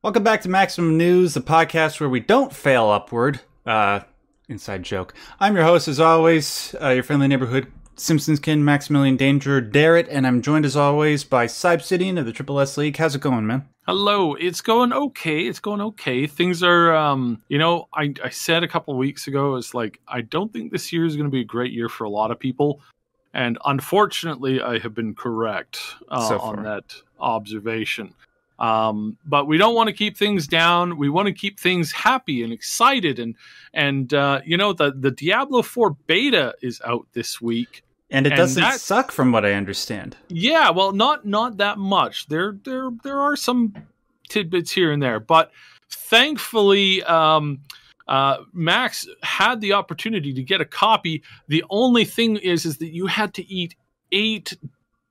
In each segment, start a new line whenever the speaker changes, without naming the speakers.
Welcome back to Maximum News, the podcast where we don't fail upward. Uh, inside joke. I'm your host, as always, uh, your friendly neighborhood Simpsons kin, Maximilian Danger, Derrat, and I'm joined as always by Sybsidian of the Triple S League. How's it going, man?
Hello, it's going okay. It's going okay. Things are, um, you know, I, I said a couple weeks ago, it's like, I don't think this year is going to be a great year for a lot of people. And unfortunately, I have been correct uh,
So
on that observation. Um, but we don't want to keep things down. We want to keep things happy and excited. And and uh, you know the the Diablo Four beta is out this week.
And it
And
doesn't
that-
suck, from what I understand.
Yeah, well, not not that much. There there there are some tidbits here and there, but thankfully, um, uh, Max had the opportunity to get a copy. The only thing is, is that you had to eat eight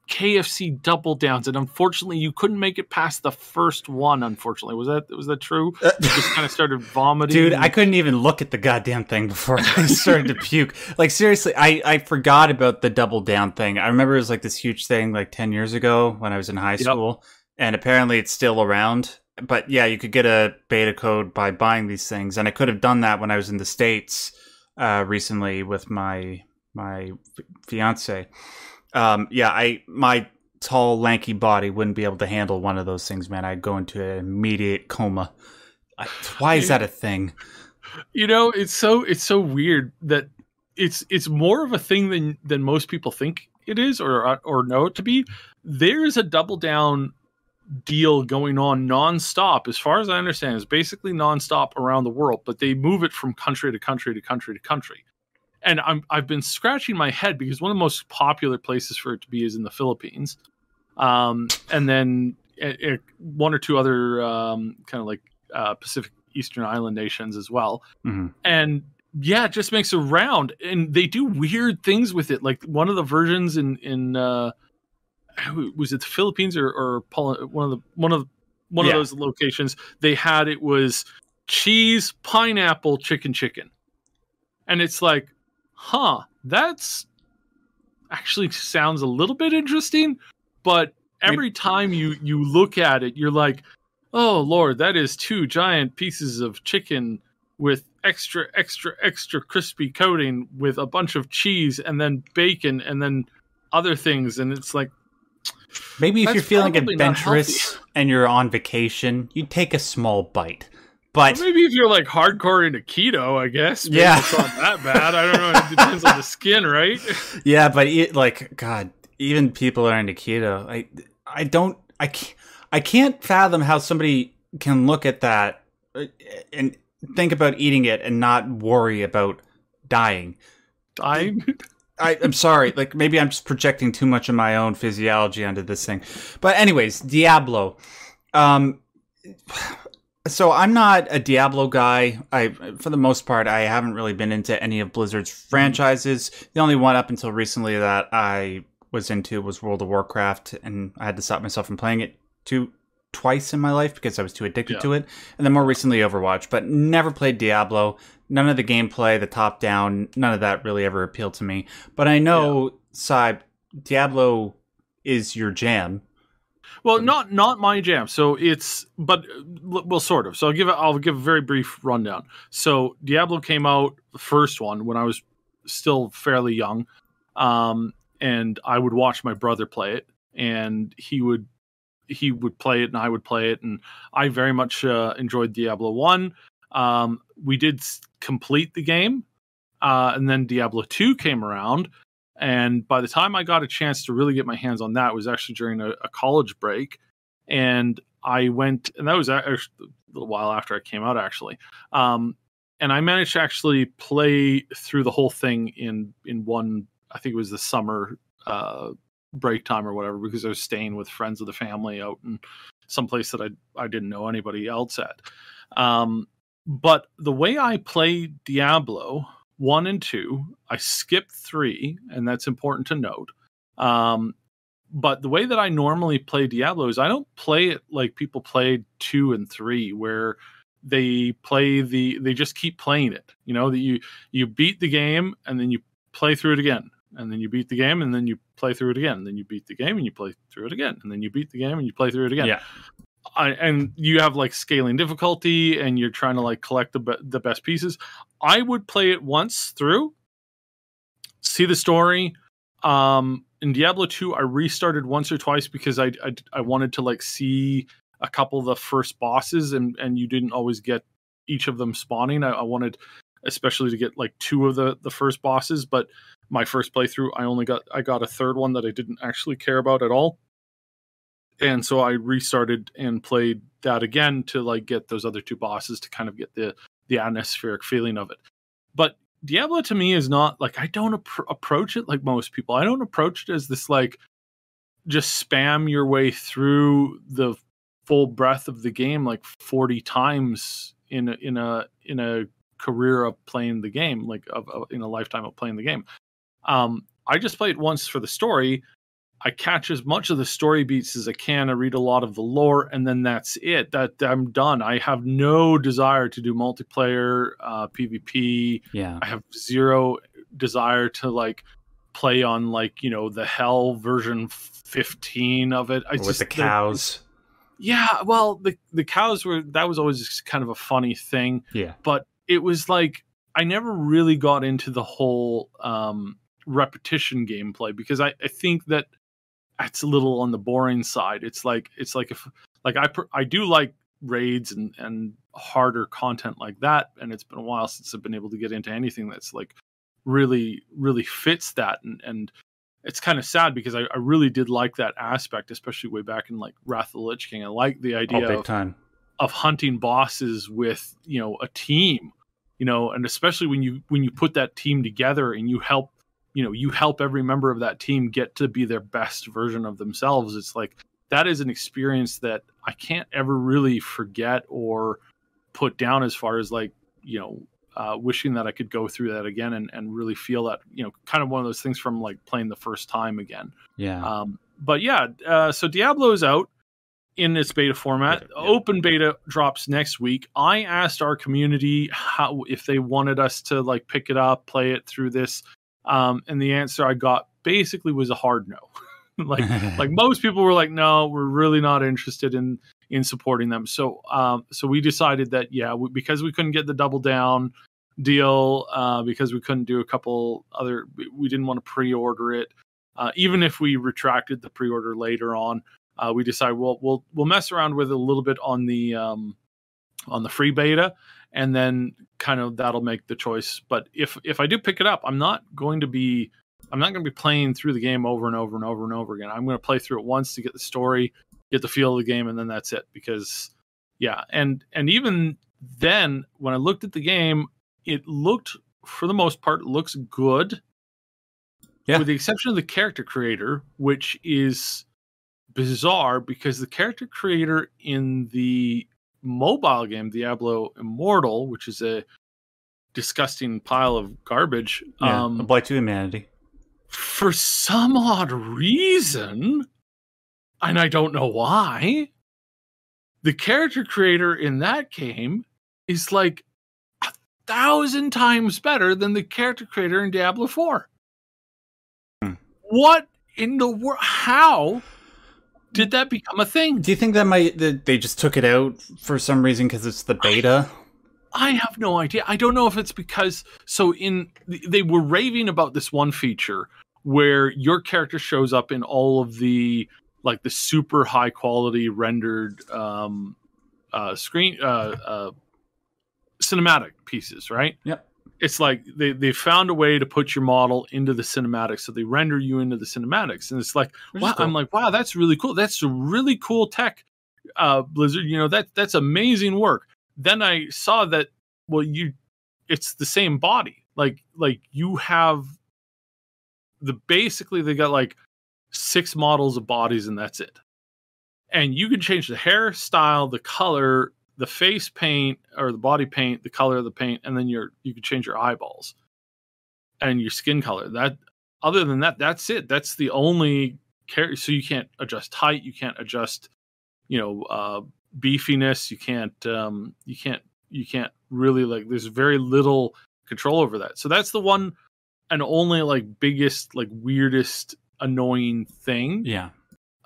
KFC double downs, and unfortunately, you couldn't make it past the first one. Unfortunately, was that was that true? You just kind of started vomiting.
Dude, I couldn't even look at the goddamn thing before I started to puke. Like seriously, I, I forgot about the double down thing. I remember it was like this huge thing like ten years ago when I was in high
Yep.
school, and apparently it's still around. But yeah, you could get a beta code by buying these things, and I could have done that when I was in the states uh, recently with my my fiance. Um, yeah, I my tall lanky body wouldn't be able to handle one of those things, man. I'd go into an immediate coma. I, why is that a thing?
you know it's so it's so weird that it's it's more of a thing than than most people think it is or or know it to be there's a double down deal going on nonstop as far as i understand it's basically nonstop around the world but they move it from country to country to country to country and i'm i've been scratching my head because one of the most popular places for it to be is in the philippines. Um and then eh, eh, one or two other um kind of like uh pacific eastern island nations as well.
Mhm.
and yeah it just makes a round. And they do weird things with it. Like one of the versions in in uh was it the philippines or or Pol- one of the one of the, one
Yeah.
of those locations they had it was cheese pineapple chicken chicken. And it's like huh that's actually sounds a little bit interesting but every time you you look at it you're like oh lord that is two giant pieces of chicken with extra extra extra crispy coating with a bunch of cheese and then bacon and then other things and it's like
Maybe if you're feeling adventurous and you're on vacation, you take a small bite. But
maybe if you're like hardcore into keto i guess maybe
Yeah.
it's not that bad i don't know it depends on the skin right
yeah, but it, like God, even people are into keto. I I don't I can't, I can't fathom how somebody can look at that uh, and think about eating it and not worry about dying.
i
I, I'm sorry. Like maybe I'm just projecting too much of my own physiology onto this thing. But anyways, Diablo. Um, so I'm not a Diablo guy. I, for the most part, I haven't really been into any of Blizzard's mm-hmm. franchises. The only one up until recently that I was into was World of Warcraft, and I had to stop myself from playing it two twice in my life because I was too addicted
Yeah.
to it. And then more recently, Overwatch. But never played Diablo. None of the gameplay, the top down, none of that really ever appealed to me. But I know, Syb, Diablo is your jam.
Well, not not my jam. So it's but well, sort of. So I'll give it. I'll give a very brief rundown. So Diablo came out the first one when I was still fairly young, um, and I would watch my brother play it, and he would he would play it, and I would play it, and I very much uh, enjoyed Diablo one. Um, we did complete the game, uh, and then Diablo two came around, and by the time I got a chance to really get my hands on that, was actually during a, a college break. And I went, and that was a- actually a little while after I came out, actually. Um, and I managed to actually play through the whole thing in in one. I think it was the summer uh, break time or whatever, because I was staying with friends of the family out in some place that I I didn't know anybody else at. Um, but the way I play Diablo one and two, I skipped three, and that's important to note. Um, but the way that I normally play Diablo is I don't play it like people play two and three, where they play the they just keep playing it. You know that you you beat the game and then you play through it again, and then you beat the game and then you play through it again, and then you beat the game and you play through it again, and then you beat the game and you play through it again.
Yeah.
I, and you have like scaling difficulty and you're trying to like collect the be- the best pieces. I would play it once through, see the story. Um, in Diablo 2, I restarted once or twice because I, I I wanted to like see a couple of the first bosses and and you didn't always get each of them spawning. I, I wanted especially to get like two of the the first bosses, but my first playthrough I only got I got a third one that I didn't actually care about at all. And so I restarted and played that again to like get those other two bosses to kind of get the the atmospheric feeling of it. But Diablo to me is not like I don't ap- approach it like most people. I don't approach it as this like just spam your way through the full breadth of the game like 40 times in a, in a in a career of playing the game like of, of in a lifetime of playing the game. Um I just play it once for the story. I catch as much of the story beats as I can. I read a lot of the lore, and then that's it. That I'm done. I have no desire to do multiplayer uh, PvP.
Yeah.
I have zero desire to like play on like you know the hell version 15 of it. I
With
just
the cows.
yeah, well the the cows were that was always kind of a funny thing
Yeah.
but it was like I never really got into the whole um, repetition gameplay because I, I think that that's a little on the boring side. It's like it's like if like I I do like raids and and harder content like that, and it's been a while since I've been able to get into anything that's like really really fits that and and it's kind of sad because I, I really did like that aspect, especially way back in like Wrath of the Lich King. I like the
Oh,
idea of
time.
of hunting bosses with you know a team you know and especially when you when you put that team together and you help you know you help every member of that team get to be their best version of themselves it's like that is an experience that i can't ever really forget or put down as far as like you know uh, wishing that i could go through that again and, and really feel that you know kind of one of those things from like playing the first time again
Yeah.
um, but yeah, uh, so Diablo is out in its beta format.
Yeah, yeah.
Open beta drops next week. I asked our community how if they wanted us to like pick it up, play it through this, um, and the answer I got basically was a hard no. like like most people were like, no, we're really not interested in in supporting them. So um, so we decided that yeah, we, because we couldn't get the double down deal, uh, because we couldn't do a couple other, we- didn't want to pre-order it. Uh, even if we retracted the pre-order later on, uh, we decided we'll we'll we'll mess around with it a little bit on the um, on the free beta, and then kind of that'll make the choice. But if if I do pick it up, I'm not going to be I'm not going to be playing through the game over and over and over and over again. I'm going to play through it once to get the story, get the feel of the game, and then that's it. Because yeah, and and even then, when I looked at the game, it looked for the most part looks good.
Yeah.
With the exception of the character creator, which is bizarre because the character creator in the mobile game Diablo Immortal, which is a disgusting pile of garbage,
yeah.
um,
a blight to humanity.
for some odd reason, and I don't know why, the character creator in that game is like a thousand times better than the character creator in Diablo 4.
Hmm.
What in the world? How did that become a thing?
Do you think that might that they just took it out for some reason because it's the beta?
I have no idea. I don't know if it's because so in they were raving about this one feature where your character shows up in all of the like the super high quality rendered um uh screen uh uh cinematic pieces, right?
Yep.
It's like they they found a way to put your model into the cinematics, so they render you into the cinematics, and it's like
Which
wow,
cool.
I'm like wow, that's really cool. That's a really cool tech, uh, Blizzard. You know that that's amazing work then I saw that well you it's the same body. Like like you have the basically they got like six models of bodies and that's it. And you can change the hairstyle, the color, the face paint or the body paint, the color of the paint, and then your you can change your eyeballs and your skin color. That other than that, that's it. That's the only care. So you can't adjust height, you can't adjust, you know, uh, beefiness. You can't, um, you can't, you can't really like. There's very little control over that. So that's the one and only like biggest, like weirdest, annoying thing.
Yeah.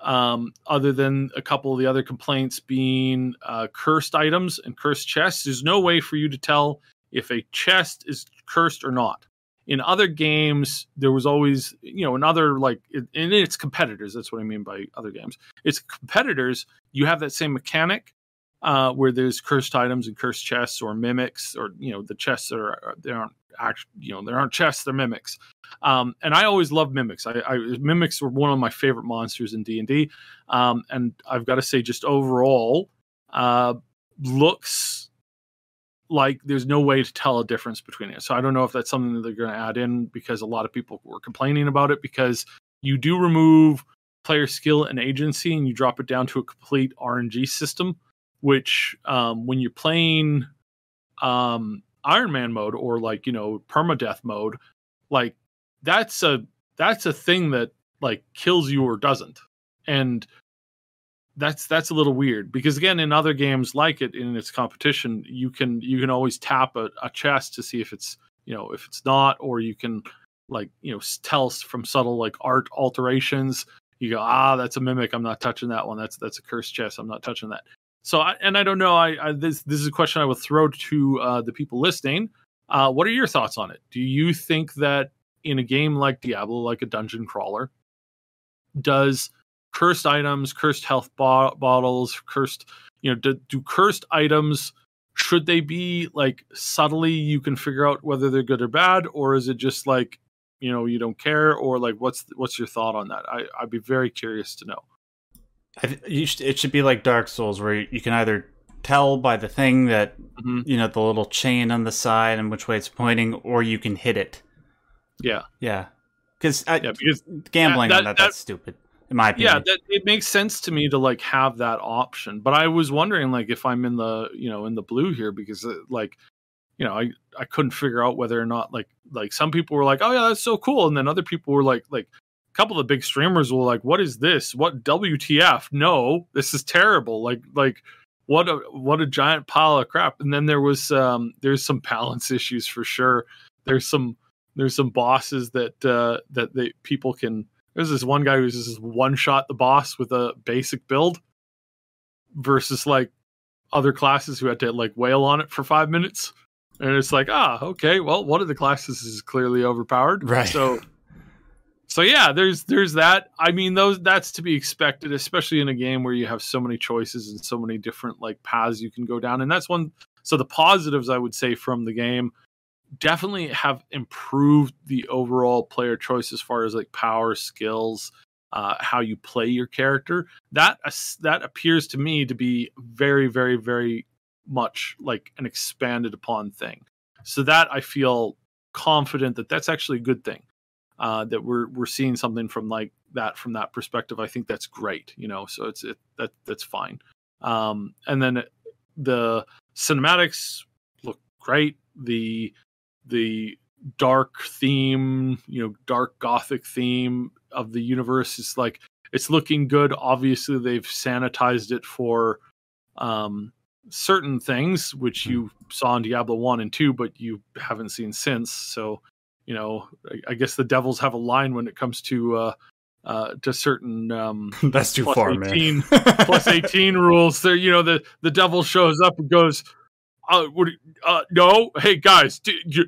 Um, other than a couple of the other complaints being uh, cursed items and cursed chests. There's no way for you to tell if a chest is cursed or not. In other games, there was always, you know, in other like, in its competitors, that's what I mean by other games. It's competitors, you have that same mechanic uh, where there's cursed items and cursed chests or mimics, or, you know, the chests are, they aren't you know, there aren't chests, they're mimics. Um, and I always love mimics. I, I, mimics were one of my favorite monsters in D and D. Um, and I've got to say, just overall, uh, looks like there's no way to tell a difference between it. So I don't know if that's something that they're going to add in because a lot of people were complaining about it because you do remove player skill and agency and you drop it down to a complete RNG system, which um, when you're playing um, Iron Man mode or like you know permadeath mode, like that's a that's a thing that like kills you or doesn't. And that's that's a little weird because again in other games like it in its competition you can you can always tap a, a chest to see if it's you know if it's not or you can like you know tell from subtle like art alterations. You go ah that's a mimic. I'm not touching that one. That's that's a cursed chest. I'm not touching that so I, and i don't know I, I, this this is a question i would throw to uh, the people listening. Uh, what are your thoughts on it? Do you think that in a game like Diablo, like a dungeon crawler, does cursed items, cursed health bo- bottles, cursed, you know, do, do cursed items should they be like subtly you can figure out whether they're good or bad or is it just like you know you don't care or like what's what's your thought on that? I, i'd be very curious to know
should, it should be like dark souls where you can either tell by the thing that mm-hmm. you know the little chain on the side and which way it's pointing or you can hit it
yeah.
Yeah. Cause yeah, because gambling that, that, on that, that's stupid. In my opinion.
Yeah, that, it makes sense to me to like have that option. But I was wondering like if I'm in the, you know, in the blue here because uh, like you know, I I couldn't figure out whether or not like like some people were like, "Oh yeah, that's so cool." And then other people were like like couple of the big streamers were like, "What is this? What WTF? No, this is terrible." Like like what a what a giant pile of crap. And then there was um there's some balance issues for sure. There's some there's some bosses that uh, that they people can. There's this one guy who's just one shot the boss with a basic build, versus like other classes who had to like wail on it for five minutes. And it's like, ah, okay, well, one of the classes is clearly overpowered,
right?
So, so yeah, there's there's that. I mean, those that's to be expected, especially in a game where you have so many choices and so many different like paths you can go down. And that's one. So the positives I would say from the game definitely have improved the overall player choice as far as like power, skills, uh, how you play your character. That that appears to me to be very, very, very much like an expanded upon thing. So that I feel confident that that's actually a good thing. Uh, that we're we're seeing something from like that from that perspective. I think that's great. You know, so it's it that that's fine. Um, and then the cinematics look great. The the dark theme, you know, dark gothic theme of the universe is like it's looking good. Obviously, they've sanitized it for um, certain things, which hmm. you saw in Diablo one and two, but you haven't seen since. So, you know, I, I guess the devils have a line when it comes to uh, uh, to certain um,
that's too far,
18, man. plus eighteen rules. There, you know, the the devil shows up and goes uh, what, uh, no, hey guys, do, you,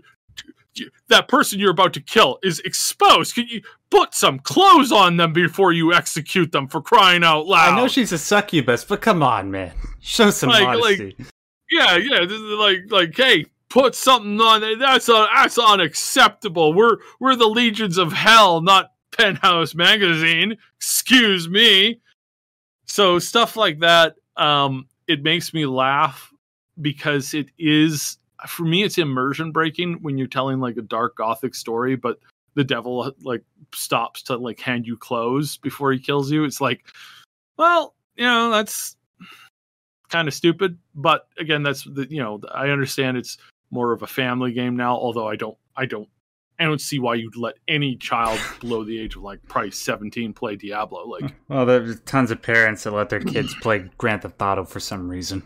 do, that person you're about to kill is exposed. Can you put some clothes on them before you execute them for crying out loud?
I know she's a succubus, but come on, man, show some like, modesty.
Like, yeah, yeah, like, like, hey, put something on there. That's uh, that's unacceptable. We're we're the legions of hell, not Penthouse magazine. Excuse me. So stuff like that, um, it makes me laugh because it is for me it's immersion breaking when you're telling like a dark gothic story but the devil like stops to like hand you clothes before he kills you it's like well you know that's kind of stupid but again that's the you know i understand it's more of a family game now although i don't i don't I don't see why you'd let any child below the age of like probably 17 play Diablo. Like,
well, there's tons of parents that let their kids play Grand Theft Auto for some reason.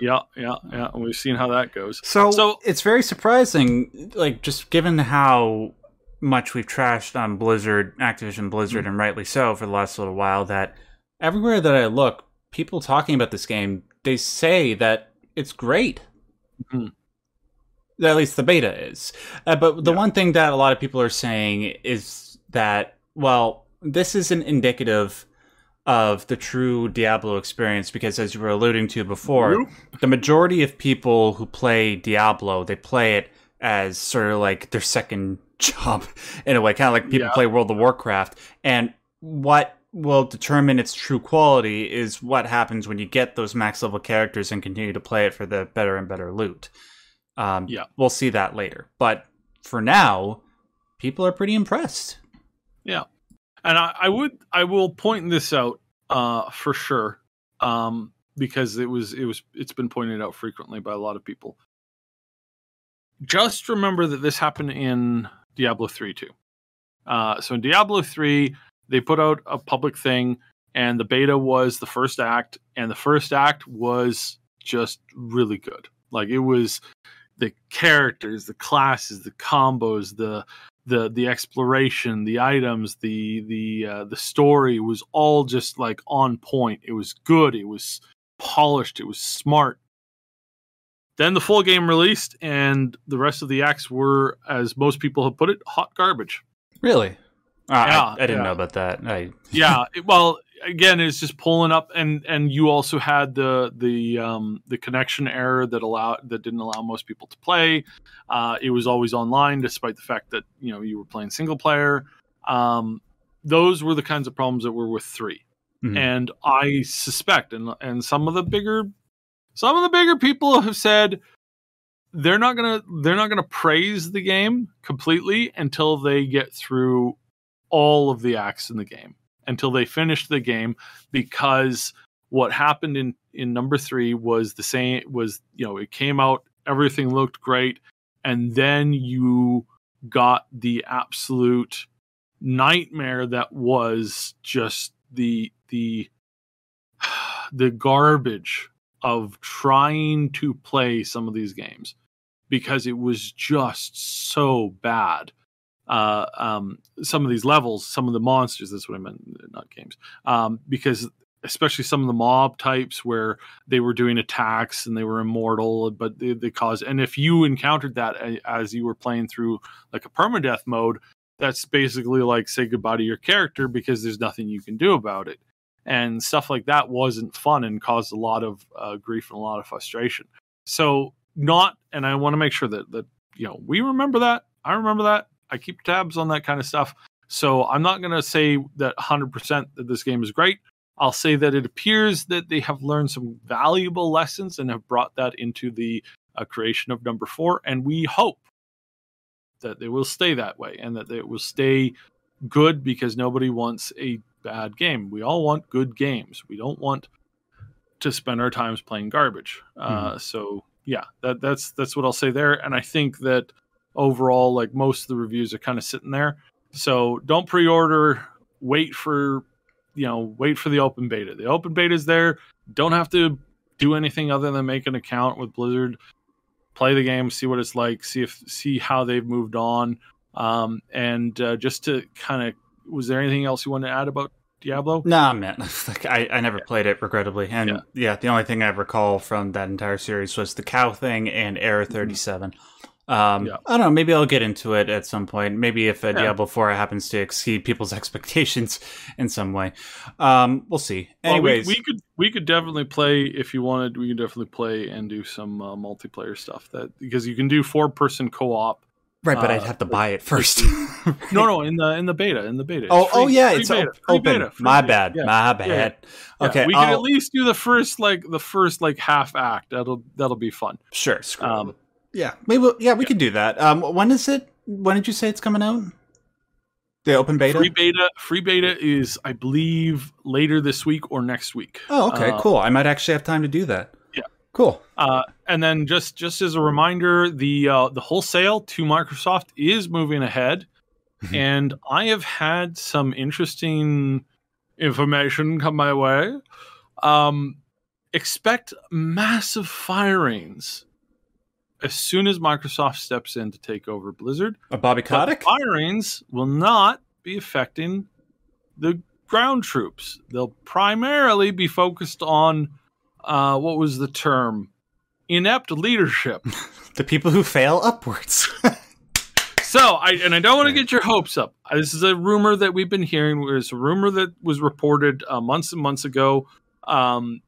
Yeah, yeah, yeah. And we've seen how that goes.
So, so it's very surprising, like just given how much we've trashed on Blizzard, Activision Blizzard, mm-hmm. and rightly so for the last little while, that everywhere that I look, people talking about this game, they say that it's great.
Mhm.
At least the beta is. Uh, but the
Yeah.
one thing that a lot of people are saying is that, well, this isn't indicative of the true Diablo experience because, as you were alluding to before,
Nope.
the majority of people who play Diablo, they play it as sort of like their second job in a way, kind of like people
Yeah.
play World of Warcraft. And what will determine its true quality is what happens when you get those max level characters and continue to play it for the better and better loot. Um,
Yeah.
we'll see that later. But for now, people are pretty impressed.
Yeah, and I, I would I will point this out uh, for sure um, because it was it was it's been pointed out frequently by a lot of people. Just remember that this happened in Diablo three too. Uh, so in Diablo three, they put out a public thing, and the beta was the first act, and the first act was just really good. Like it was the characters, the classes, the combos, the the the exploration, the items, the the uh, the story was all just like on point. It was good. It was polished. It was smart. Then the full game released, and the rest of the acts were, as most people have put it, hot garbage.
Really? Uh, I-
Yeah,
I, didn't
yeah.
know about that. I,
Yeah, it- well, again, it's just pulling up, and and you also had the the um, the connection error that allowed that didn't allow most people to play. Uh, it was always online, despite the fact that you know you were playing single player. Um, those were the kinds of problems that were with three,
Mhm.
and I suspect, and and some of the bigger, some of the bigger people have said they're not gonna they're not gonna praise the game completely until they get through all of the acts in the game until they finished the game because what happened in in number 3 was the same was you know it came out everything looked great and then you got the absolute nightmare that was just the the the garbage of trying to play some of these games because it was just so bad uh, um, some of these levels, some of the monsters. That's what I meant, not games. Um, because especially some of the mob types where they were doing attacks and they were immortal, but they, they caused. And if you encountered that as you were playing through like a permadeath mode, that's basically like say goodbye to your character because there's nothing you can do about it. And stuff like that wasn't fun and caused a lot of uh, grief and a lot of frustration. So not, and I want to make sure that that you know we remember that. I remember that. I keep tabs on that kind of stuff. So I'm not going to say that 100% that this game is great. I'll say that it appears that they have learned some valuable lessons and have brought that into the uh, creation of number four. And we hope that they will stay that way and that it will stay good because nobody wants a bad game. We all want good games. We don't want to spend our times playing garbage. Uh, so yeah, that, that's that's what I'll say there. And I think that overall, like most of the reviews are kind of sitting there. So don't pre-order. Wait for you know wait for the open beta. The open beta is there. Don't have to do anything other than make an account with Blizzard. Play the game, see what it's like, see if see how they've moved on. Um, and uh, just to kind of, was there anything else you want to add about Diablo?
Nah, man. Like I, I never played it, regrettably. And yeah.
Yeah.
the only thing I recall from that entire series was the cow thing and Error 37. Um,
Yeah.
I don't know. Maybe I'll get into it at some point. Maybe if uh,
Yeah.
Diablo 4 happens to exceed people's expectations in some way. Um, we'll see.
Well, we-
Anyways,
we, could we could definitely play if you wanted. We could definitely play and do some uh, multiplayer stuff that because you can do four person co op.
right, but
uh,
I'd have to buy it first.
No, no, in the in the beta, in the beta.
Oh,
It's
oh yeah, it's
beta,
open.
beta,
My
beta.
bad.
Yeah.
My bad.
yeah.
Okay,
we can
I'll-
at least do the first like the first like half act. That'll that'll be fun.
Sure. Screw
Um,
it. Yeah, maybe. we'll- Yeah, we could do that. Um, when is it? When did you say it's coming out? The open beta.
Free beta, free beta is I believe later this week or next week.
Oh, okay,
Uh,
cool. I might actually have time to do that.
Yeah.
Cool.
Uh, and then just just as a reminder, the uh, the wholesale to Microsoft is moving ahead,
Mhm.
and I have had some interesting information come my way. Um, expect massive firings as soon as Microsoft steps in to take over Blizzard.
A Bobby Kotick?
firings will not be affecting the ground troops. They'll primarily be focused on uh, what was the term? Inept leadership.
the people who fail upwards.
so, I and I don't want to get your hopes up. This is a rumor that we've been hearing. It's a rumor that was reported uh, months and months ago. Um,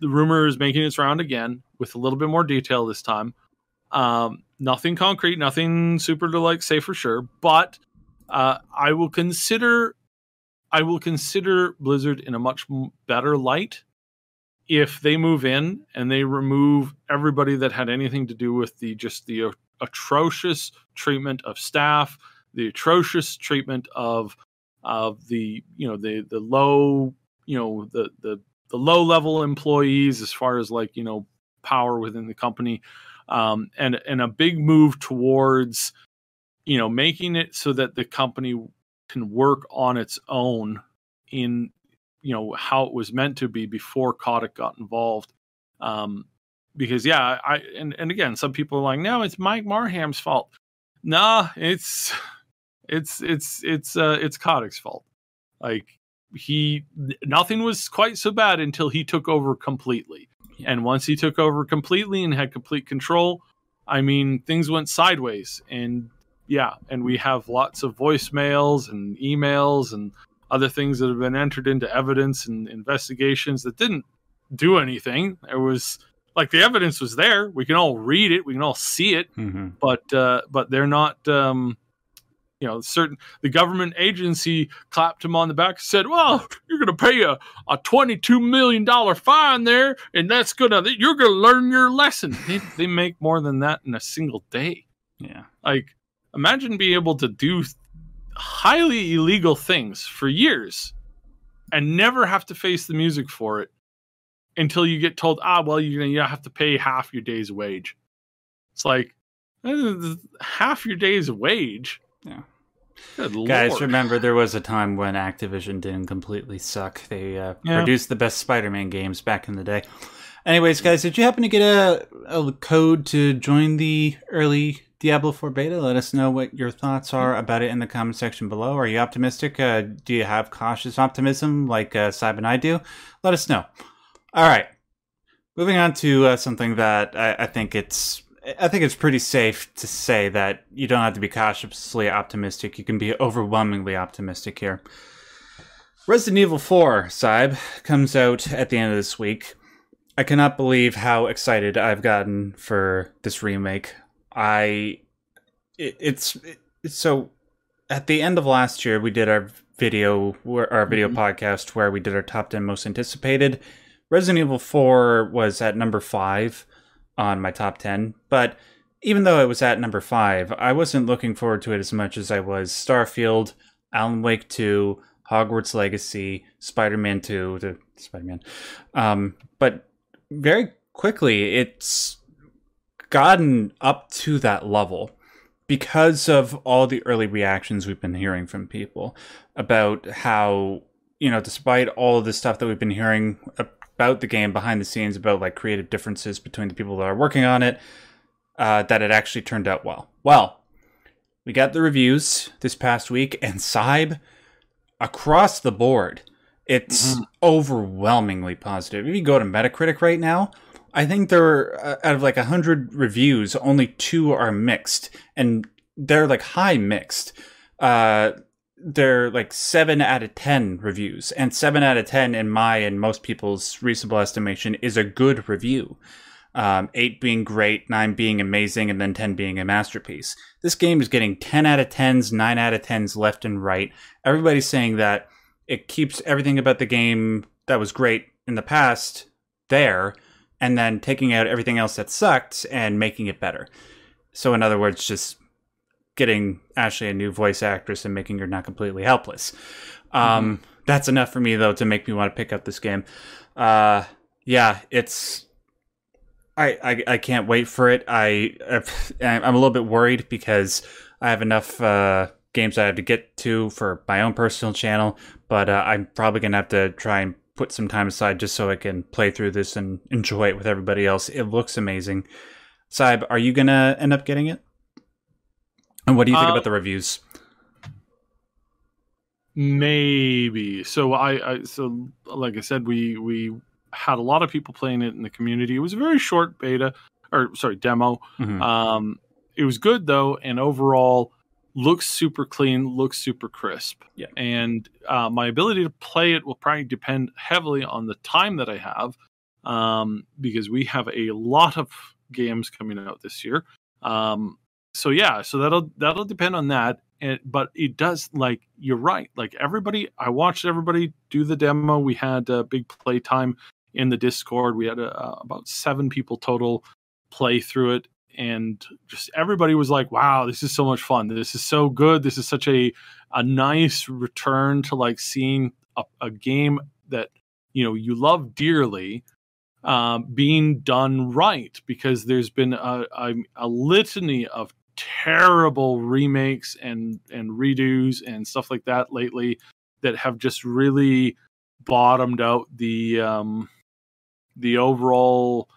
the rumor is making its round again with a little bit more detail this time. Um, nothing concrete, nothing super to like say for sure, but uh, I will consider I will consider Blizzard in a much better light if they move in and they remove everybody that had anything to do with the just the atrocious treatment of staff, the atrocious treatment of of the you know the the low you know the the the low level employees as far as like you know power within the company um, and and a big move towards you know making it so that the company can work on its own in you know how it was meant to be before Kotick got involved. Um, because yeah, I and, and again, some people are like, no, it's Mike Morhaime's fault. Nah, it's it's it's it's uh it's Kotick's fault. Like he nothing was quite so bad until he took over completely. And once he took over completely and had complete control, I mean, things went sideways. And yeah, and we have lots of voicemails and emails and other things that have been entered into evidence and investigations that didn't do anything. It was like the evidence was there. We can all read it. We can all see it. Mm-hmm. But uh, but they're not. Um, you know, certain the government agency clapped him on the back and said, "Well, you're going to pay a, a twenty two million dollar fine there, and that's gonna you're going to learn your lesson." They, they make more than that in a single day.
Yeah,
like imagine being able to do highly illegal things for years and never have to face the music for it until you get told, ah, well, you're gonna have to pay half your day's wage. It's like eh, half your day's wage.
Yeah. Good Guys, Lord. remember there was a time when Activision didn't completely suck. They uh, yeah. produced the best Spider-Man games back in the day. Anyways, guys, did you happen to get a, a code to join the early Diablo 4 beta. Let us know what your thoughts are about it in the comment section below. Are you optimistic? Uh, do you have cautious optimism like uh, Syb and I do? Let us know. All right. Moving on to uh, something that I, I think it's I think it's pretty safe to say that you don't have to be cautiously optimistic. You can be overwhelmingly optimistic here. Resident Evil 4, Syb, comes out at the end of this week. I cannot believe how excited I've gotten for this remake. I it, it's it, so at the end of last year we did our video our video mm-hmm. podcast where we did our top 10 most anticipated. Resident Evil 4 was at number 5 on my top 10, but even though it was at number 5, I wasn't looking forward to it as much as I was Starfield, Alan Wake 2, Hogwarts Legacy, Spider-Man 2, the Spider-Man. Um, but very quickly it's gotten up to that level because of all the early reactions we've been hearing from people about how you know despite all of the stuff that we've been hearing about the game behind the scenes about like creative differences between the people that are working on it uh, that it actually turned out well well we got the reviews this past week and Syb across the board it's mm-hmm. overwhelmingly positive if you go to metacritic right now I think there are uh, out of like a hundred reviews, only two are mixed, and they're like high mixed. Uh, they're like seven out of ten reviews, and seven out of ten in my and most people's reasonable estimation is a good review. Um, eight being great, nine being amazing, and then ten being a masterpiece. This game is getting ten out of tens, nine out of tens left and right. Everybody's saying that it keeps everything about the game that was great in the past there and then taking out everything else that sucked and making it better. So, in other words, just getting Ashley a new voice actress and making her not completely helpless. Um, mm-hmm. That's enough for me, though, to make me want to pick up this game. Uh, yeah, it's. I, I, I can't wait for it. I I'm a little bit worried because I have enough uh, games I have to get to for my own personal channel, but uh, I'm probably gonna have to try and put some time aside just so I can play through this and enjoy it with everybody else. It looks amazing. Syb, are you gonna end up getting it? And what do you think uh, about the reviews?
Maybe. So I, I so like I said, we we had a lot of people playing it in the community. It was a very short beta or sorry demo.
Mhm.
Um, it was good though, and overall looks super clean, looks super crisp.
Yeah.
And uh, my ability to play it will probably depend heavily on the time that I have, um, because we have a lot of games coming out this year. Um, so yeah, so that'll that'll depend on that. And, but it does like you're right. Like everybody, I watched everybody do the demo. We had a big play time in the Discord. We had uh about seven people total play through it, and just everybody was like, "Wow, this is so much fun! This is so good! This is such a a nice return to like seeing a, a game that you know you love dearly." Um, being done right because there's been a, a, a litany of terrible remakes and and redos and stuff like that lately that have just really bottomed out the um the overall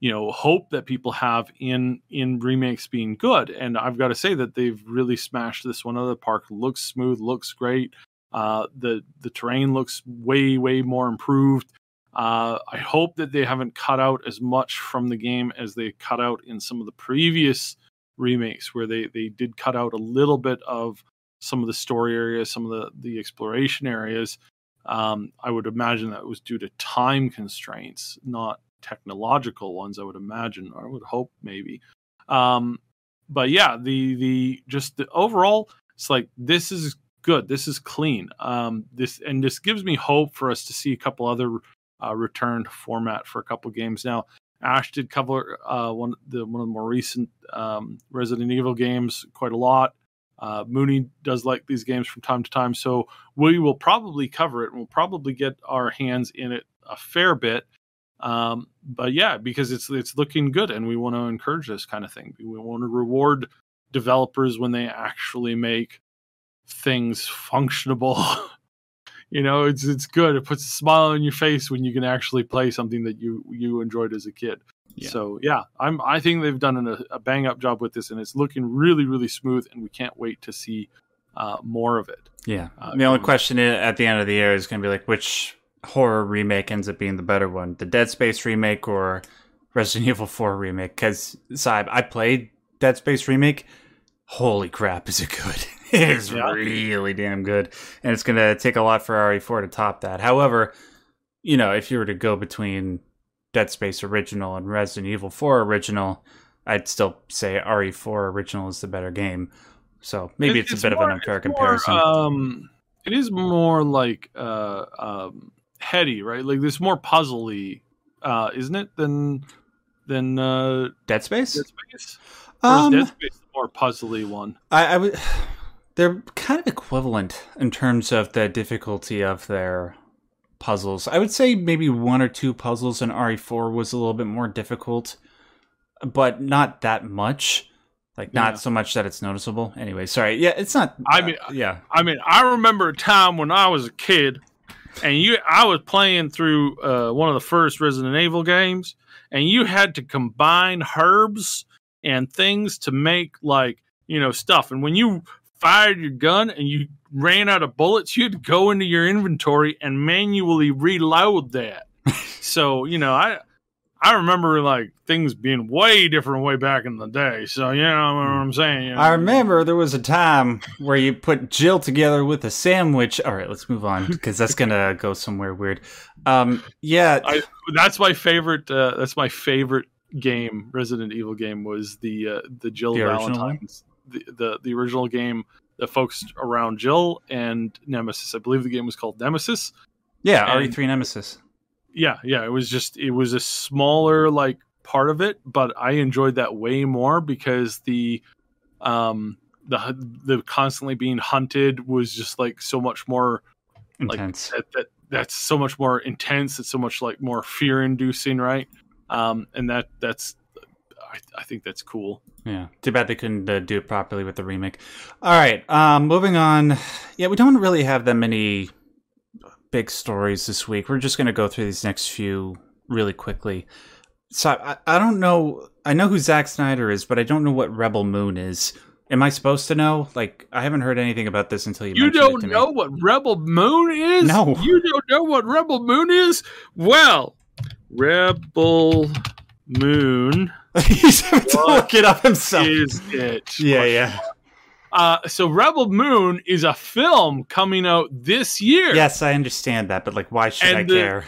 you know hope that people have in in remakes being good. And i've got to say that they've really smashed this one. Out of the park looks smooth looks great. Uh the the terrain looks way way more improved. Uh, I hope that they haven't cut out as much from the game as they cut out in some of the previous remakes, where they they did cut out a little bit of some of the story areas, some of the the exploration areas. Um, I would imagine that was due to time constraints, not technological ones. I would imagine, or I would hope maybe. Um, but yeah, the the just the overall, it's like this is good. This is clean. Um, this and this gives me hope for us to see a couple other uh, returned format for a couple games now. Ash did cover uh, one the one of the more recent um, Resident Evil games quite a lot. Uh, Mooney does like these games from time to time, so we will probably cover it and we'll probably get our hands in it a fair bit. Um, but yeah, because it's it's looking good, and we want to encourage this kind of thing. We want to reward developers when they actually make things functionable. you know, it's it's good. It puts a smile on your face when you can actually play something that you you enjoyed as a kid.
Yeah.
So yeah, I'm I think they've done an, a bang up job with this, and it's looking really really smooth, and we can't wait to see uh, more of it.
Yeah.
Uh,
the only question at the end of the year is going to be like, which horror remake ends up being the better one? The Dead Space remake or Resident Evil 4 remake? Because, Syb, I played Dead Space remake. Holy crap, is it good? it is
Yeah.
really damn good. And it's going to take a lot for RE4 to top that. However, you know, if you were to go between Dead Space original and Resident Evil 4 original, I'd still say RE4 original is the better game. So maybe
It-
it's, a bit
more-
of an unfair
it's more,
comparison.
um, it is more like uh, um, heady, right? Like there's more puzzly, uh, isn't it, than than uh,
Dead Space?
Dead Space?
Um,
Dead Space the more puzzly one?
I, I would. They're kind of equivalent in terms of the difficulty of their puzzles. I would say maybe one or two puzzles in RE4 was a little bit more difficult, but not that much. Like not
Yeah.
so much that it's noticeable. Anyway, sorry. Yeah, it's not.
I
uh,
mean,
yeah,
I mean, I remember a time when I was a kid, and you, I was playing through uh, one of the first Resident Evil games, and you had to combine herbs and things to make like you know stuff. And when you fired your gun and you ran out of bullets, you'd go into your inventory and manually reload that. so you know, I. I remember like things being way different way back in the day. So you know what I'm saying. you know?
I remember there was a time where you put Jill together with a sandwich. All right, let's move on because that's gonna go somewhere weird. Um, yeah,
I, that's my favorite. Uh, that's my favorite game. Resident Evil game was the uh, the Jill
The
Valentine's, the, the the original game that focused around Jill and Nemesis. I believe the game was called Nemesis.
yeah,
and-
RE3 Nemesis.
Yeah, yeah. It was just it was a smaller like part of it, but I enjoyed that way more because the um the the constantly being hunted was just like so much more like
Intense.
that, that that's so much more intense it's so much like more fear inducing right um and that that's I, I think that's cool
Yeah, too bad they couldn't uh, do it properly with the remake. All right, um, moving on. Yeah, we don't really have that many big stories this week. We're just going to go through these next few really quickly. So I, I don't know. I know who Zack Snyder is, but I don't know what Rebel Moon is. Am I supposed to know? Like, I haven't heard anything about this until you.
You
mentioned
don't
it to
know
Me.
what Rebel Moon is?
No.
You don't know what Rebel Moon is? Well, Rebel Moon
He's having to look it up himself.
is it.
Yeah, yeah.
Uh, so Rebel Moon is a film coming out this year.
Yes, I understand that, but like, why should
And
I
the-
care?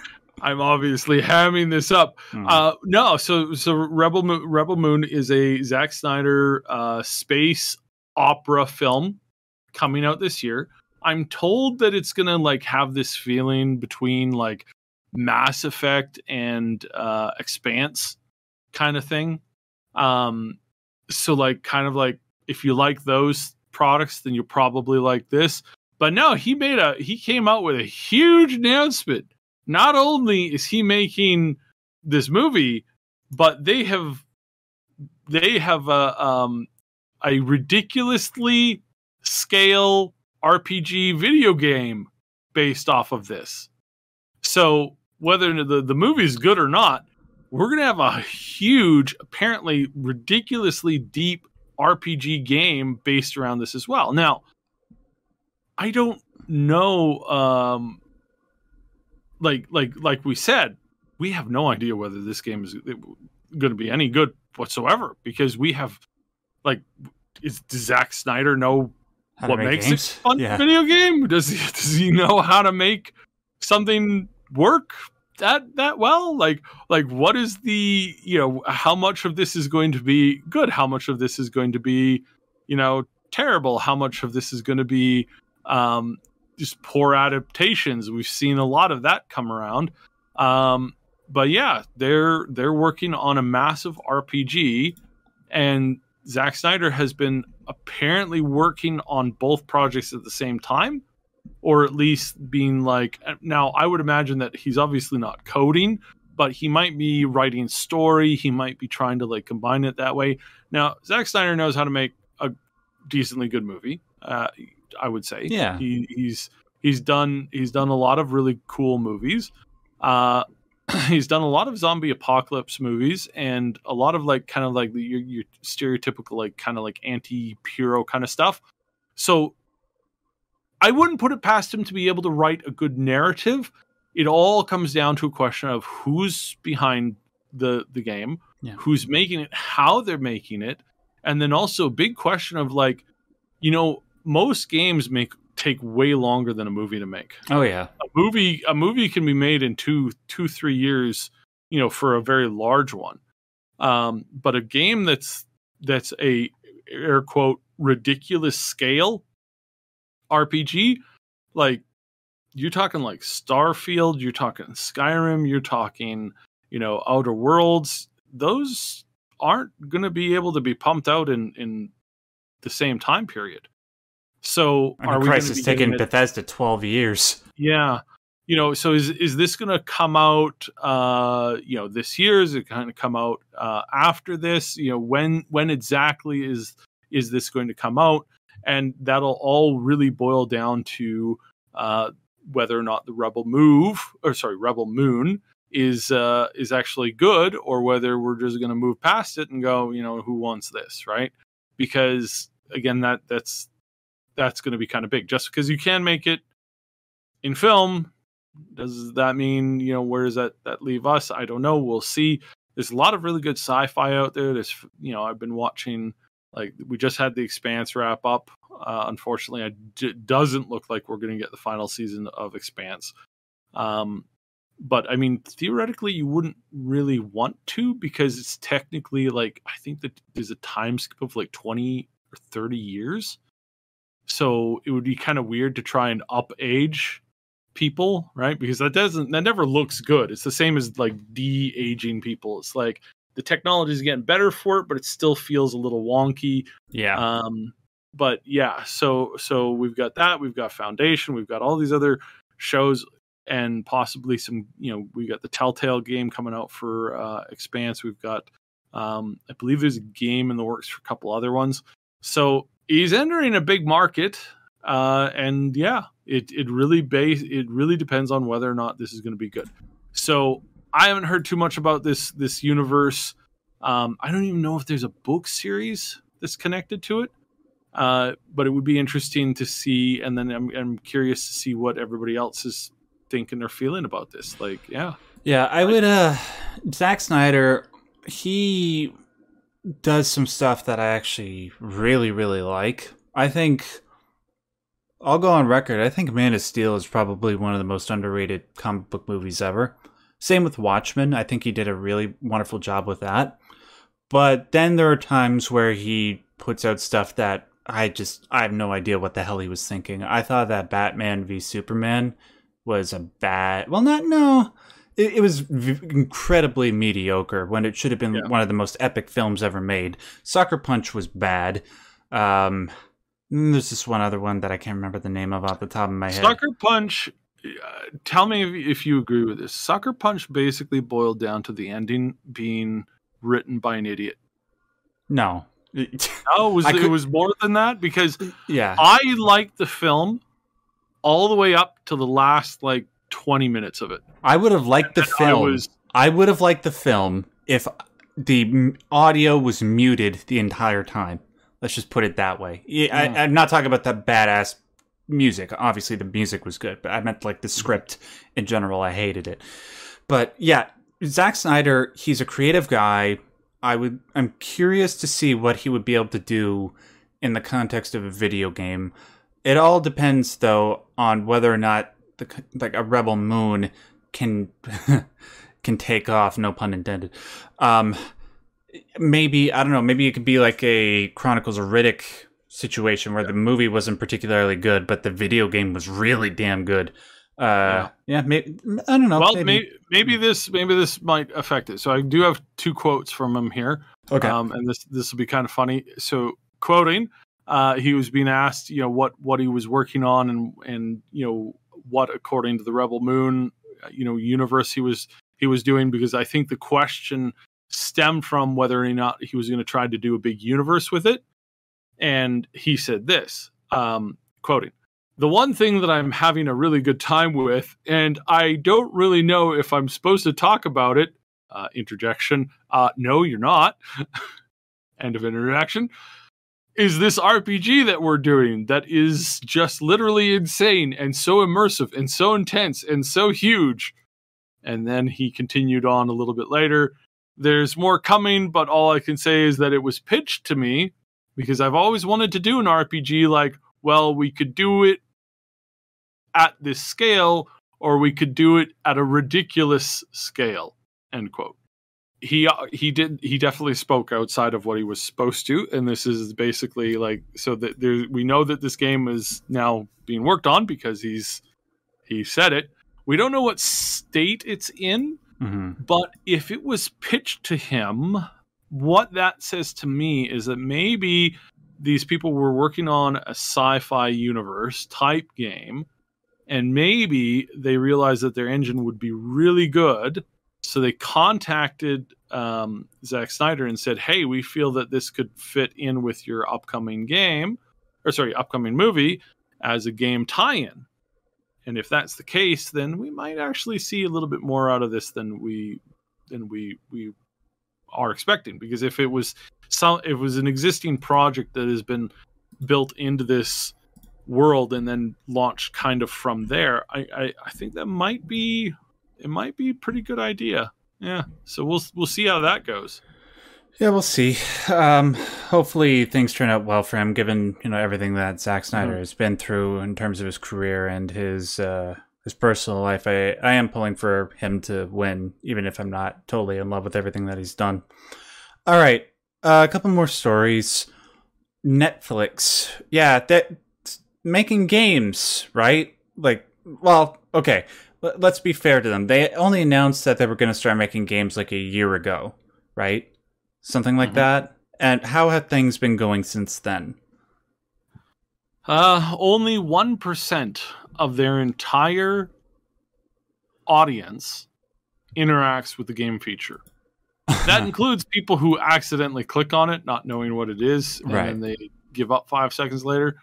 I'm obviously hamming this up.
Hmm.
Uh, no, so so Rebel Moon, Rebel Moon is a Zack Snyder uh, space opera film coming out this year. I'm told that it's gonna like have this feeling between like Mass Effect and uh, Expanse kind of thing. Um, so like kind of like if you like those products, then you'll probably like this. But no, he made a he came out with a huge announcement. Not only is he making this movie, but they have they have a um a ridiculously scale RPG video game based off of this. So whether the the movie's good or not, we're gonna have a huge, apparently ridiculously deep RPG game based around this as well. Now, I don't know um like like like we said, we have no idea whether this game is going to be any good whatsoever because we have like is does Zack Snyder know what
make
makes
games?
a fun
Yeah.
video game? Does he does he know how to make something work that that well? Like like what is the you know how much of this is going to be good? How much of this is going to be you know terrible? How much of this is going to be um, just poor adaptations? We've seen a lot of that come around. Um, but yeah, they're they're working on a massive RPG, and Zack Snyder has been apparently working on both projects at the same time, or at least being like. Now, I would imagine that he's obviously not coding, but he might be writing story. He might be trying to like combine it that way. Now, Zack Snyder knows how to make a decently good movie. Uh, I would say.
Yeah.
He, he's he's done he's done a lot of really cool movies. Uh, he's done a lot of zombie apocalypse movies and a lot of like kind of like the, your, your stereotypical like kind of like anti-hero kind of stuff. So I wouldn't put it past him to be able to write a good narrative. It all comes down to a question of who's behind the the game,
Yeah.
who's making it, how they're making it, and then also a big question of like, you know, most games make take way longer than a movie to make
Oh yeah.
a movie a movie can be made in two two three years you know for a very large one um but a game that's that's a air quote ridiculous scale rpg like you're talking like starfield you're talking skyrim you're talking you know outer worlds those aren't going to be able to be pumped out in in the same time period so
I
are
mean,
we
Christ, it's taken Bethesda twelve years.
yeah. You know, so is is this going to come out uh, you know, this year is it going to come out uh after this? You know, when when exactly is is this going to come out? And that'll all really boil down to uh whether or not the Rebel move or sorry, Rebel Moon is uh is actually good or whether we're just going to move past it and go, you know, who wants this, right? Because again, that that's that's going to be kind of big. Just because you can make it in film, does that mean you know where does that that leave us? I don't know. We'll see. There's a lot of really good sci-fi out there. There's you know I've been watching like we just had the Expanse wrap up. Uh, unfortunately, it d- doesn't look like we're going to get the final season of Expanse. Um, but I mean, theoretically, you wouldn't really want to because it's technically like I think that there's a time skip of like 20 or 30 years. So it would be kind of weird to try and up age people right? Because that doesn't that never looks good. It's the same as like de-aging people. It's like the technology is getting better for it but it still feels a little wonky.
Yeah.
um but yeah so so we've got that we've got foundation we've got all these other shows and possibly some you know we got the telltale game coming out for uh expanse we've got um i believe there's a game in the works for a couple other ones. So he's entering a big market uh and yeah it it really base it really depends on whether or not this is going to be good. So i haven't heard too much about this this universe. Um, I don't even know if there's a book series that's connected to it, uh, but it would be interesting to see. And then I'm, I'm curious to see what everybody else is thinking or feeling about this. Like, yeah,
Yeah, I would. Uh, Zack Snyder, he does some stuff that I actually really, really like. I think I'll go on record. I think Man of Steel is probably one of the most underrated comic book movies ever. Same with Watchmen. I think he did a really wonderful job with that. But then there are times where he puts out stuff that I just I have no idea what the hell he was thinking. I thought that Batman v Superman was a bad. Well, not no. It, it was v- incredibly mediocre when it should have been
Yeah.
one of the most epic films ever made. Sucker Punch was bad. Um, there's this one other one that I can't remember the name of off the top of my head.
Sucker Punch. Uh, tell me if, if you agree with this. Sucker Punch basically boiled down to the ending being written by an idiot.
No.
No, it was
could-
it was more than that because
yeah.
I liked the film all the way up to the last like twenty minutes of it.
I would have liked the
And I
film.
was
I would have liked the film if the audio was muted the entire time. Let's just put it that way. Yeah. I, hmm. I'm not talking about that badass music. Obviously, the music was good, but I meant like the script in general. I hated it. But yeah, Zack Snyder, he's a creative guy. I would. I'm curious to see what he would be able to do in the context of a video game. It all depends, though, on whether or not the like a Rebel Moon can can take off. No pun intended. Um, maybe I don't know. Maybe it could be like a Chronicles of Riddick situation where the movie wasn't particularly good, but the video game was really damn good. Uh, yeah, maybe, I don't know.
well,
maybe.
maybe. maybe this maybe this might affect it. So I do have two quotes from him here.
okay.
um, and this this will be kind of funny. So quoting, uh, he was being asked, you know, what what he was working on, and and you know what, according to the Rebel Moon, uh, you know, universe he was he was doing, because I think the question stemmed from whether or not he was going to try to do a big universe with it, and he said this, um, quoting. The one thing that I'm having a really good time with, and I don't really know if I'm supposed to talk about it, uh, interjection. Uh, no, you're not. End of interaction. Is this RPG that we're doing that is just literally insane and so immersive and so intense and so huge? And then he continued on a little bit later. There's more coming, but all I can say is that it was pitched to me because I've always wanted to do an RPG like, well, we could do it at this scale or we could do it at a ridiculous scale end quote. He uh, he did he definitely spoke outside of what he was supposed to and this is basically like so that there we know that this game is now being worked on because he's he said it. We don't know what state it's in
hmm
but if it was pitched to him what that says to me is that maybe these people were working on a sci-fi universe type game and maybe they realized that their engine would be really good so they contacted um, Zack Snyder and said, "Hey, we feel that this could fit in with your upcoming game, or sorry, upcoming movie as a game tie-in." And if that's the case, then we might actually see a little bit more out of this than we than we we are expecting. Because if it was some, if it was an existing project that has been built into this world and then launch kind of from there, I, I, I think that might be it might be a pretty good idea. Yeah. So we'll we'll see how that goes.
Yeah, we'll see. Um, hopefully things turn out well for him, given you know everything that Zack Snyder
Mhm.
has been through in terms of his career and his uh, his personal life. I I am pulling for him to win, even if I'm not totally in love with everything that he's done. All right, uh, a couple more stories. Netflix, yeah, that making games, right? Like, well, okay. let- Let's be fair to them. They only announced that they were going to start making games like a year ago, right? Something like
Mhm.
that. And how have things been going since then?
Uh, only one percent of their entire audience interacts with the game feature. That includes people who accidentally click on it, not knowing what it is, and
Right.
then they give up five seconds later.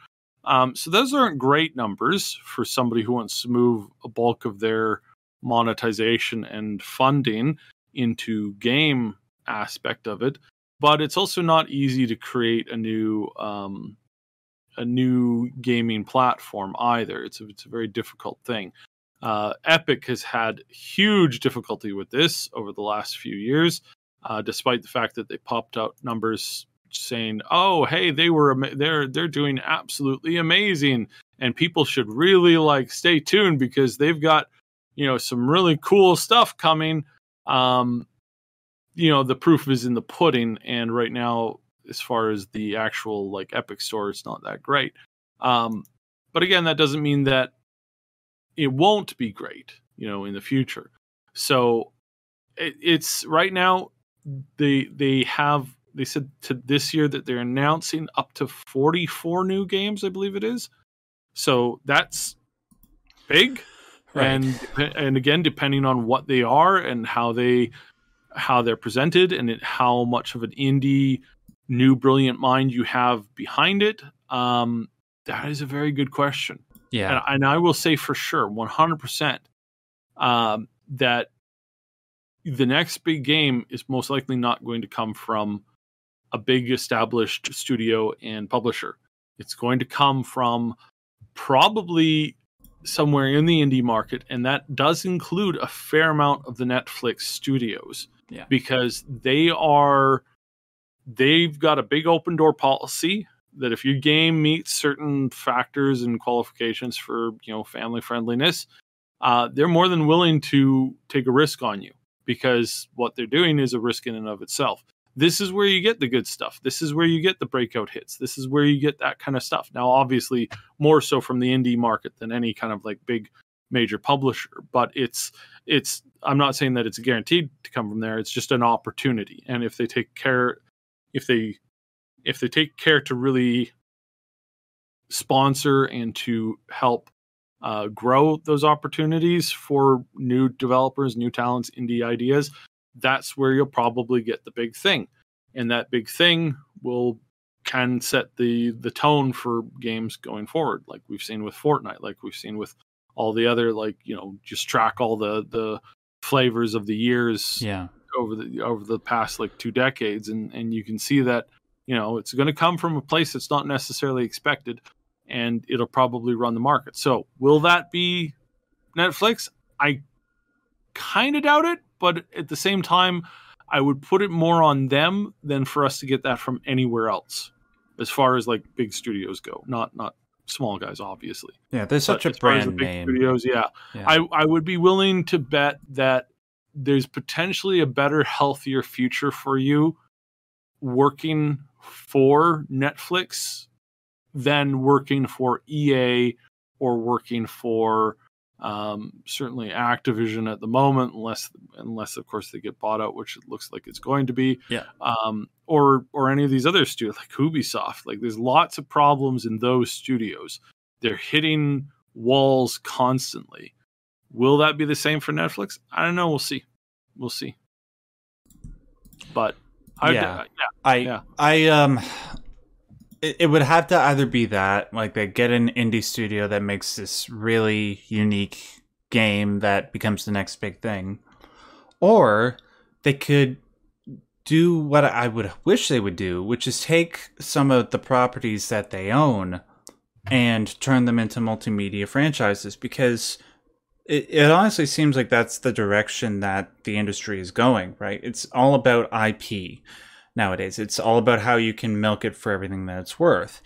Um, so those aren't great numbers for somebody who wants to move a bulk of their monetization and funding into game aspect of it, but it's also not easy to create a new um, a new gaming platform either. It's a, it's a very difficult thing. Uh, Epic has had huge difficulty with this over the last few years, uh, despite the fact that they popped out numbers saying, "Oh, hey, they were they're they're doing absolutely amazing, and people should really like stay tuned because they've got you know some really cool stuff coming." Um, you know, the proof is in the pudding, and right now, as far as the actual like Epic Store, it's not that great. Um, but again, that doesn't mean that it won't be great, you know, in the future. So it, it's right now they they have they said to this year that they're announcing up to 44 new games, I believe it is. So that's big. Right. And and again, depending on what they are and how they how they're presented and it, how much of an indie new brilliant mind you have behind it, um, that is a very good question.
Yeah,
and, and I will say for sure, 100 percent, um, that the next big game is most likely not going to come from a big established studio and publisher. It's going to come from probably somewhere in the indie market, and that does include a fair amount of the Netflix studios.
Yeah.
Because they are they've got a big open door policy that if your game meets certain factors and qualifications for, you know, family friendliness, uh, they're more than willing to take a risk on you because what they're doing is a risk in and of itself this is where you get the good stuff. This is where you get the breakout hits. This is where you get that kind of stuff. Now, obviously, more so from the indie market than any kind of like big major publisher, but it's it's I'm not saying that it's guaranteed to come from there. It's just an opportunity. And if they take care if they if they take care to really sponsor and to help uh, grow those opportunities for new developers, new talents, indie ideas, that's where you'll probably get the big thing. And that big thing will can set the the tone for games going forward, like we've seen with Fortnite, like we've seen with all the other like, you know, just track all the the flavors of the years
yeah.
over the over the past like two decades and and you can see that you know it's going to come from a place that's not necessarily expected and it'll probably run the market so will that be netflix i kind of doubt it but at the same time, I would put it more on them than for us to get that from anywhere else, as far as like big studios go. Not not small guys, obviously.
Yeah, there's such but a brand name.
Studios, yeah. yeah. I I would be willing to bet that there's potentially a better, healthier future for you working for Netflix than working for EA or working for um, certainly Activision at the moment, unless unless of course they get bought out, which it looks like it's going to be.
Yeah.
Um, or or any of these other studios like Ubisoft. Like there's lots of problems in those studios. They're hitting walls constantly. Will that be the same for Netflix? I don't know. We'll see. We'll see. But
I, yeah, yeah, I yeah. I um it, it would have to either be that, like they get an indie studio that makes this really unique game that becomes the next big thing, or they could do what I would wish they would do, which is take some of the properties that they own and turn them into multimedia franchises because it, it honestly seems like that's the direction that the industry is going, right? It's all about IP nowadays. It's all about how you can milk it for everything that it's worth.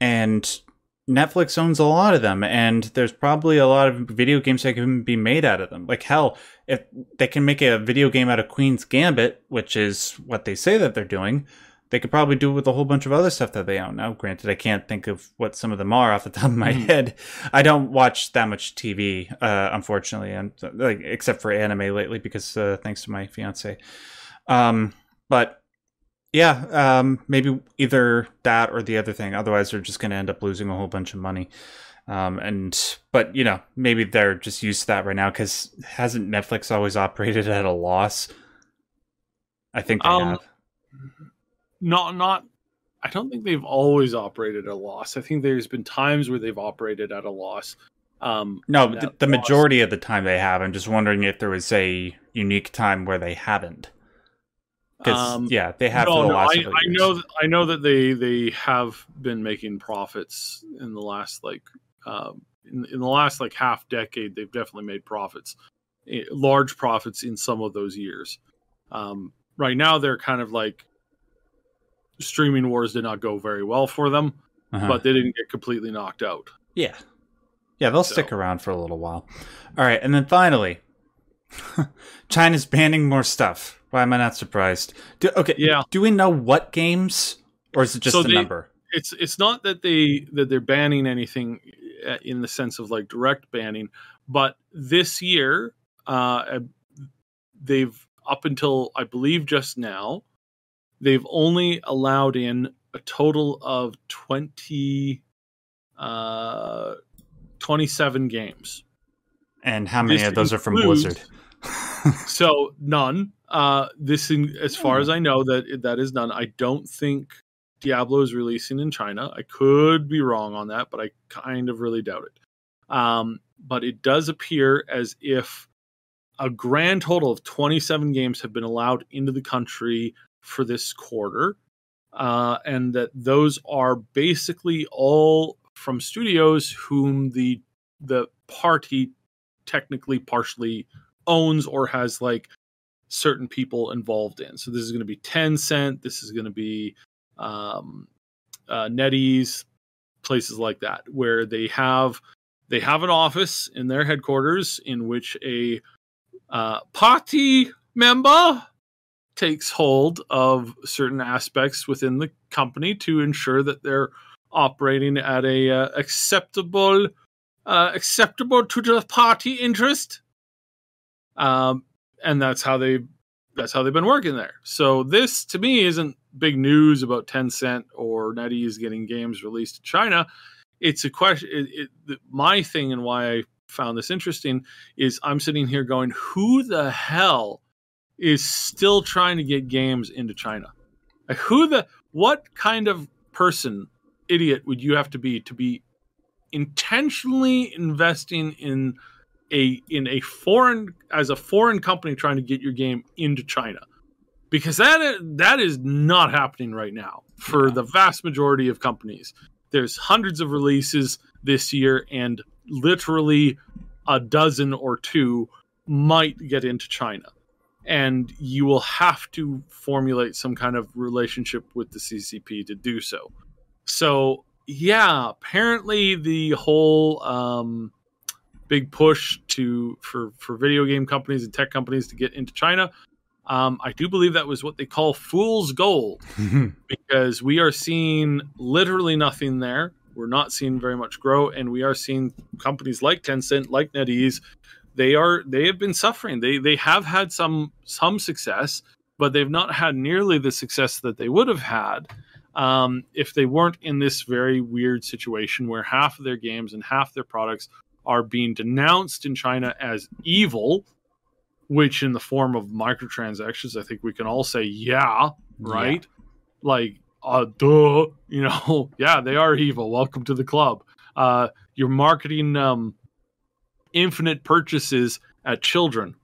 And Netflix owns a lot of them, and there's probably a lot of video games that can be made out of them. Like hell, if they can make a video game out of Queen's Gambit, which is what they say that they're doing, they could probably do it with a whole bunch of other stuff that they own. Now, granted, I can't think of what some of them are off the top of my mm. head. I don't watch that much TV, uh, unfortunately, and like except for anime lately, because uh, thanks to my fiance. Um, but yeah, um, maybe either that or the other thing. Otherwise, they're just going to end up losing a whole bunch of money. Um, and but you know, maybe they're just used to that right now because hasn't Netflix always operated at a loss? I think they um, have.
Not, not. I don't think they've always operated at a loss. I think there's been times where they've operated at a loss. Um,
no, the, the majority of the time they have. I'm just wondering if there was a unique time where they haven't. Because
Um,
yeah, they have
no,
the
no, I, I know th- I know that they they have been making profits in the last like um, in, in the last like half decade. They've definitely made profits, eh, large profits in some of those years. Um, right now, they're kind of like streaming wars did not go very well for them,
Uh-huh.
but they didn't get completely knocked out.
Yeah. Yeah, they'll
So-
stick around for a little while. All right, and then finally, China's banning more stuff. Why am I not surprised? Do, okay,
Yeah.
Do we know what games, or is it just
So
a
they-
number?
it's it's not that they that they're banning anything uh, in the sense of like direct banning, but this year, uh, they've up until I believe just now, they've only allowed in a total of twenty, uh, twenty seven games.
And how many
this
of those are from Blizzard?
So none. Uh, this, in, as far
Hmm.
as I know, that that is none. I don't think Diablo is releasing in China. I could be wrong on that, but I kind of really doubt it. Um, but it does appear as if a grand total of 27 games have been allowed into the country for this quarter, uh, and that those are basically all from studios whom the the party technically partially owns or has like certain people involved in. So this is going to be Tencent. This is going to be um, uh, NetEase, places like that, where they have they have an office in their headquarters in which a uh, party member takes hold of certain aspects within the company to ensure that they're operating at a uh, acceptable uh, acceptable to the party interest um, and that's how they that's how they've been working there. So this to me isn't big news about Tencent or NetEase getting games released to China. It's a question. It, it, my thing and why I found this interesting is I'm sitting here going, who the hell is still trying to get games into China? Like who the what kind of person idiot would you have to be to be intentionally investing in a in a foreign as a foreign company trying to get your game into China because that is, that is not happening right now for
Yeah.
the vast majority of companies. There's hundreds of releases this year and literally a dozen or two might get into China. And you will have to formulate some kind of relationship with the CCP to do so. So, yeah, apparently the whole um, big push to for for video game companies and tech companies to get into China. Um, I do believe that was what they call fool's gold because we are seeing literally nothing there. We're not seeing very much grow, and we are seeing companies like Tencent, like NetEase, they are they have been suffering. They they have had some some success, but they've not had nearly the success that they would have had um, if they weren't in this very weird situation where half of their games and half their products are being denounced in China as evil, which in the form of microtransactions, I think we can all say, yeah, right? Like, uh, duh, you know, yeah, they are evil. Welcome to the club. Uh, you're marketing um, infinite purchases at children.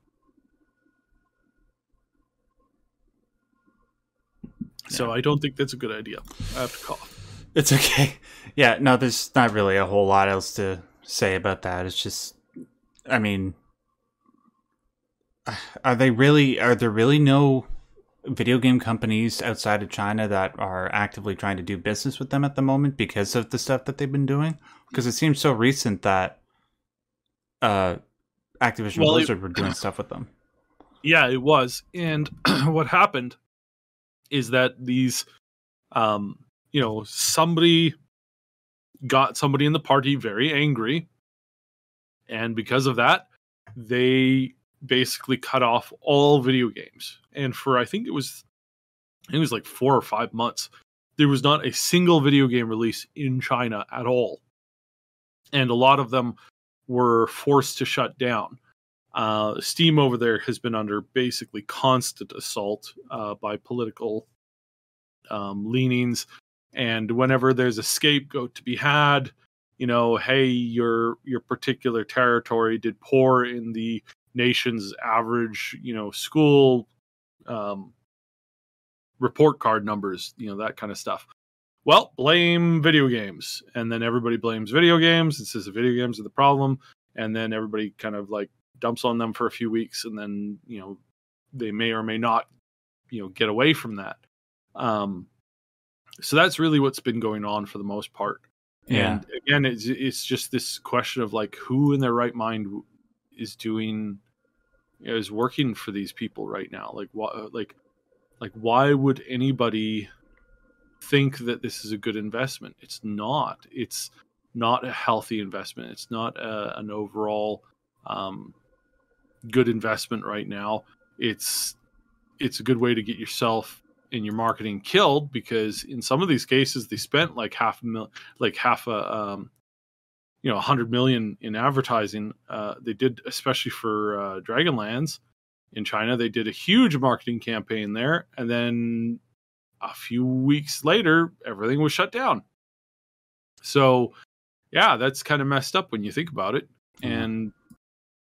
So I don't think that's a good idea. I have to cough.
It's okay. Yeah, no, there's not really a whole lot else to say about that. It's just, I mean, are they really? Are there really no video game companies outside of China that are actively trying to do business with them at the moment because of the stuff that they've been doing? Because it seems so recent that uh, Activision
Well, it-
Blizzard were doing stuff with them.
Yeah, it was. And what happened is that these, um, you know, somebody got somebody in the party very angry. And because of that, they basically cut off all video games. And for, I think it was, I think it was like four or five months, there was not a single video game release in China at all. And a lot of them were forced to shut down. Uh, Steam over there has been under basically constant assault uh, by political um, leanings, and whenever there's a scapegoat to be had, you know, hey, your your particular territory did poor in the nation's average, you know, school um, report card numbers, you know, that kind of stuff. Well, blame video games. And then everybody blames video games and says the video games are the problem. And then everybody kind of like dumps on them for a few weeks. And then, you know, they may or may not, you know, get away from that. Um, so that's really what's been going on for the most part.
Yeah.
And again, it's, it's just this question of like who in their right mind is doing is working for these people right now? Like what like like why would anybody think that this is a good investment? It's not. It's not a healthy investment. It's not a, an overall um, good investment right now. It's it's a good way to get yourself and your marketing killed because in some of these cases they spent like half a mil like half a um, you know 100 million in advertising. Uh, they did especially for uh, dragonlands in china they did a huge marketing campaign there. And then a few weeks later everything was shut down. So yeah that's kind of messed up when you think about it.
Mhm.
and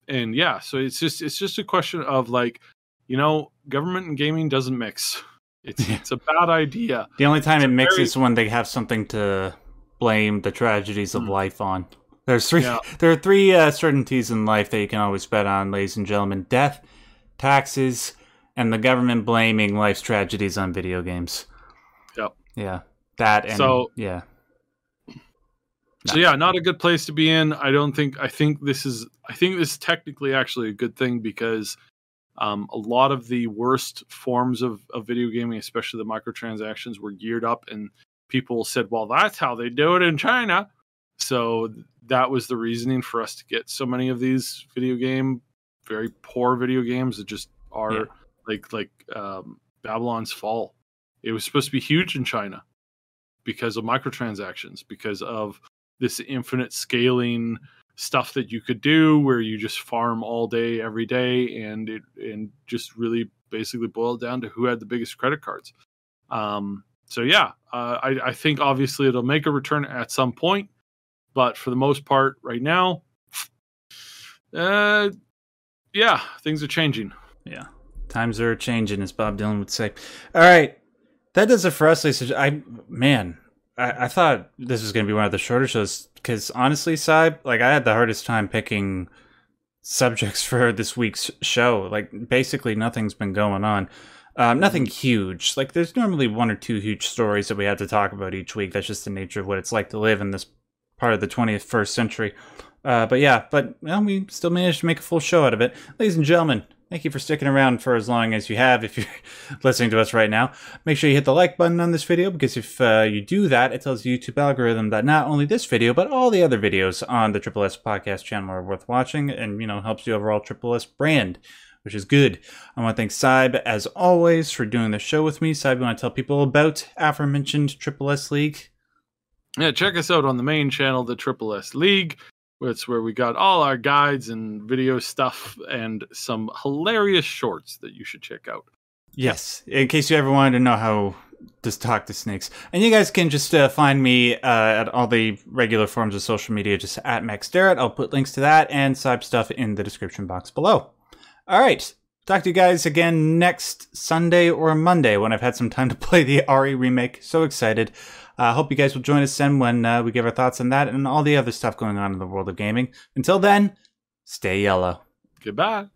and yeah so it's just it's just a question of like you know government and gaming doesn't mix it's it's a bad idea
The only time
It's
it mixes
very-
is when they have something to blame the tragedies of
Hmm.
life on. There's three.
Yeah.
There are three uh, certainties in life that you can always bet on, ladies and gentlemen: death, taxes, and the government blaming life's tragedies on video games.
Yep.
Yeah, that and
So-
yeah,
So yeah, not a good place to be in. I don't think. I think this is. I think this is technically actually a good thing because um, a lot of the worst forms of, of video gaming, especially the microtransactions, were geared up, and people said, "Well, that's how they do it in China." So that was the reasoning for us to get so many of these video game, very poor video games that just are
Yeah.
like like um, Babylon's Fall. It was supposed to be huge in China because of microtransactions, because of this infinite scaling stuff that you could do where you just farm all day every day and it and just really basically boiled down to who had the biggest credit cards um so yeah uh, I, I think obviously it'll make a return at some point but for the most part right now uh yeah things are changing
yeah. Times are changing, as Bob Dylan would say. All right, that does it for us, ladies. I man, I, I thought this was going to be one of the shorter shows because honestly, Syb, like I had the hardest time picking subjects for this week's show. Like basically, nothing's been going on. Um, nothing huge. Like there's normally one or two huge stories that we have to talk about each week. That's just the nature of what it's like to live in this part of the 21st century. Uh, but yeah, but well, we still managed to make a full show out of it. Ladies and gentlemen, thank you for sticking around for as long as you have if you're listening to us right now. Make sure you hit the like button on this video because if uh, you do that, it tells the YouTube algorithm that not only this video, but all the other videos on the Triple S podcast channel are worth watching and, you know, helps the overall Triple S brand, which is good. I want to thank Syb, as always, for doing the show with me. Syb, you want to tell people about aforementioned Triple S League?
yeah check us out on the main channel the triple s league it's where we got all our guides and video stuff and some hilarious shorts that you should check out
Yes, in case you ever wanted to know how to talk to snakes. And you guys can just uh, find me uh, at all the regular forms of social media, just at Max Derrat. I'll put links to that and Syb stuff in the description box below. All right, talk to you guys again next Sunday or Monday when I've had some time to play the RE remake. So excited. I uh, hope you guys will join us then when uh, we give our thoughts on that and all the other stuff going on in the world of gaming. Until then, stay yellow.
goodbye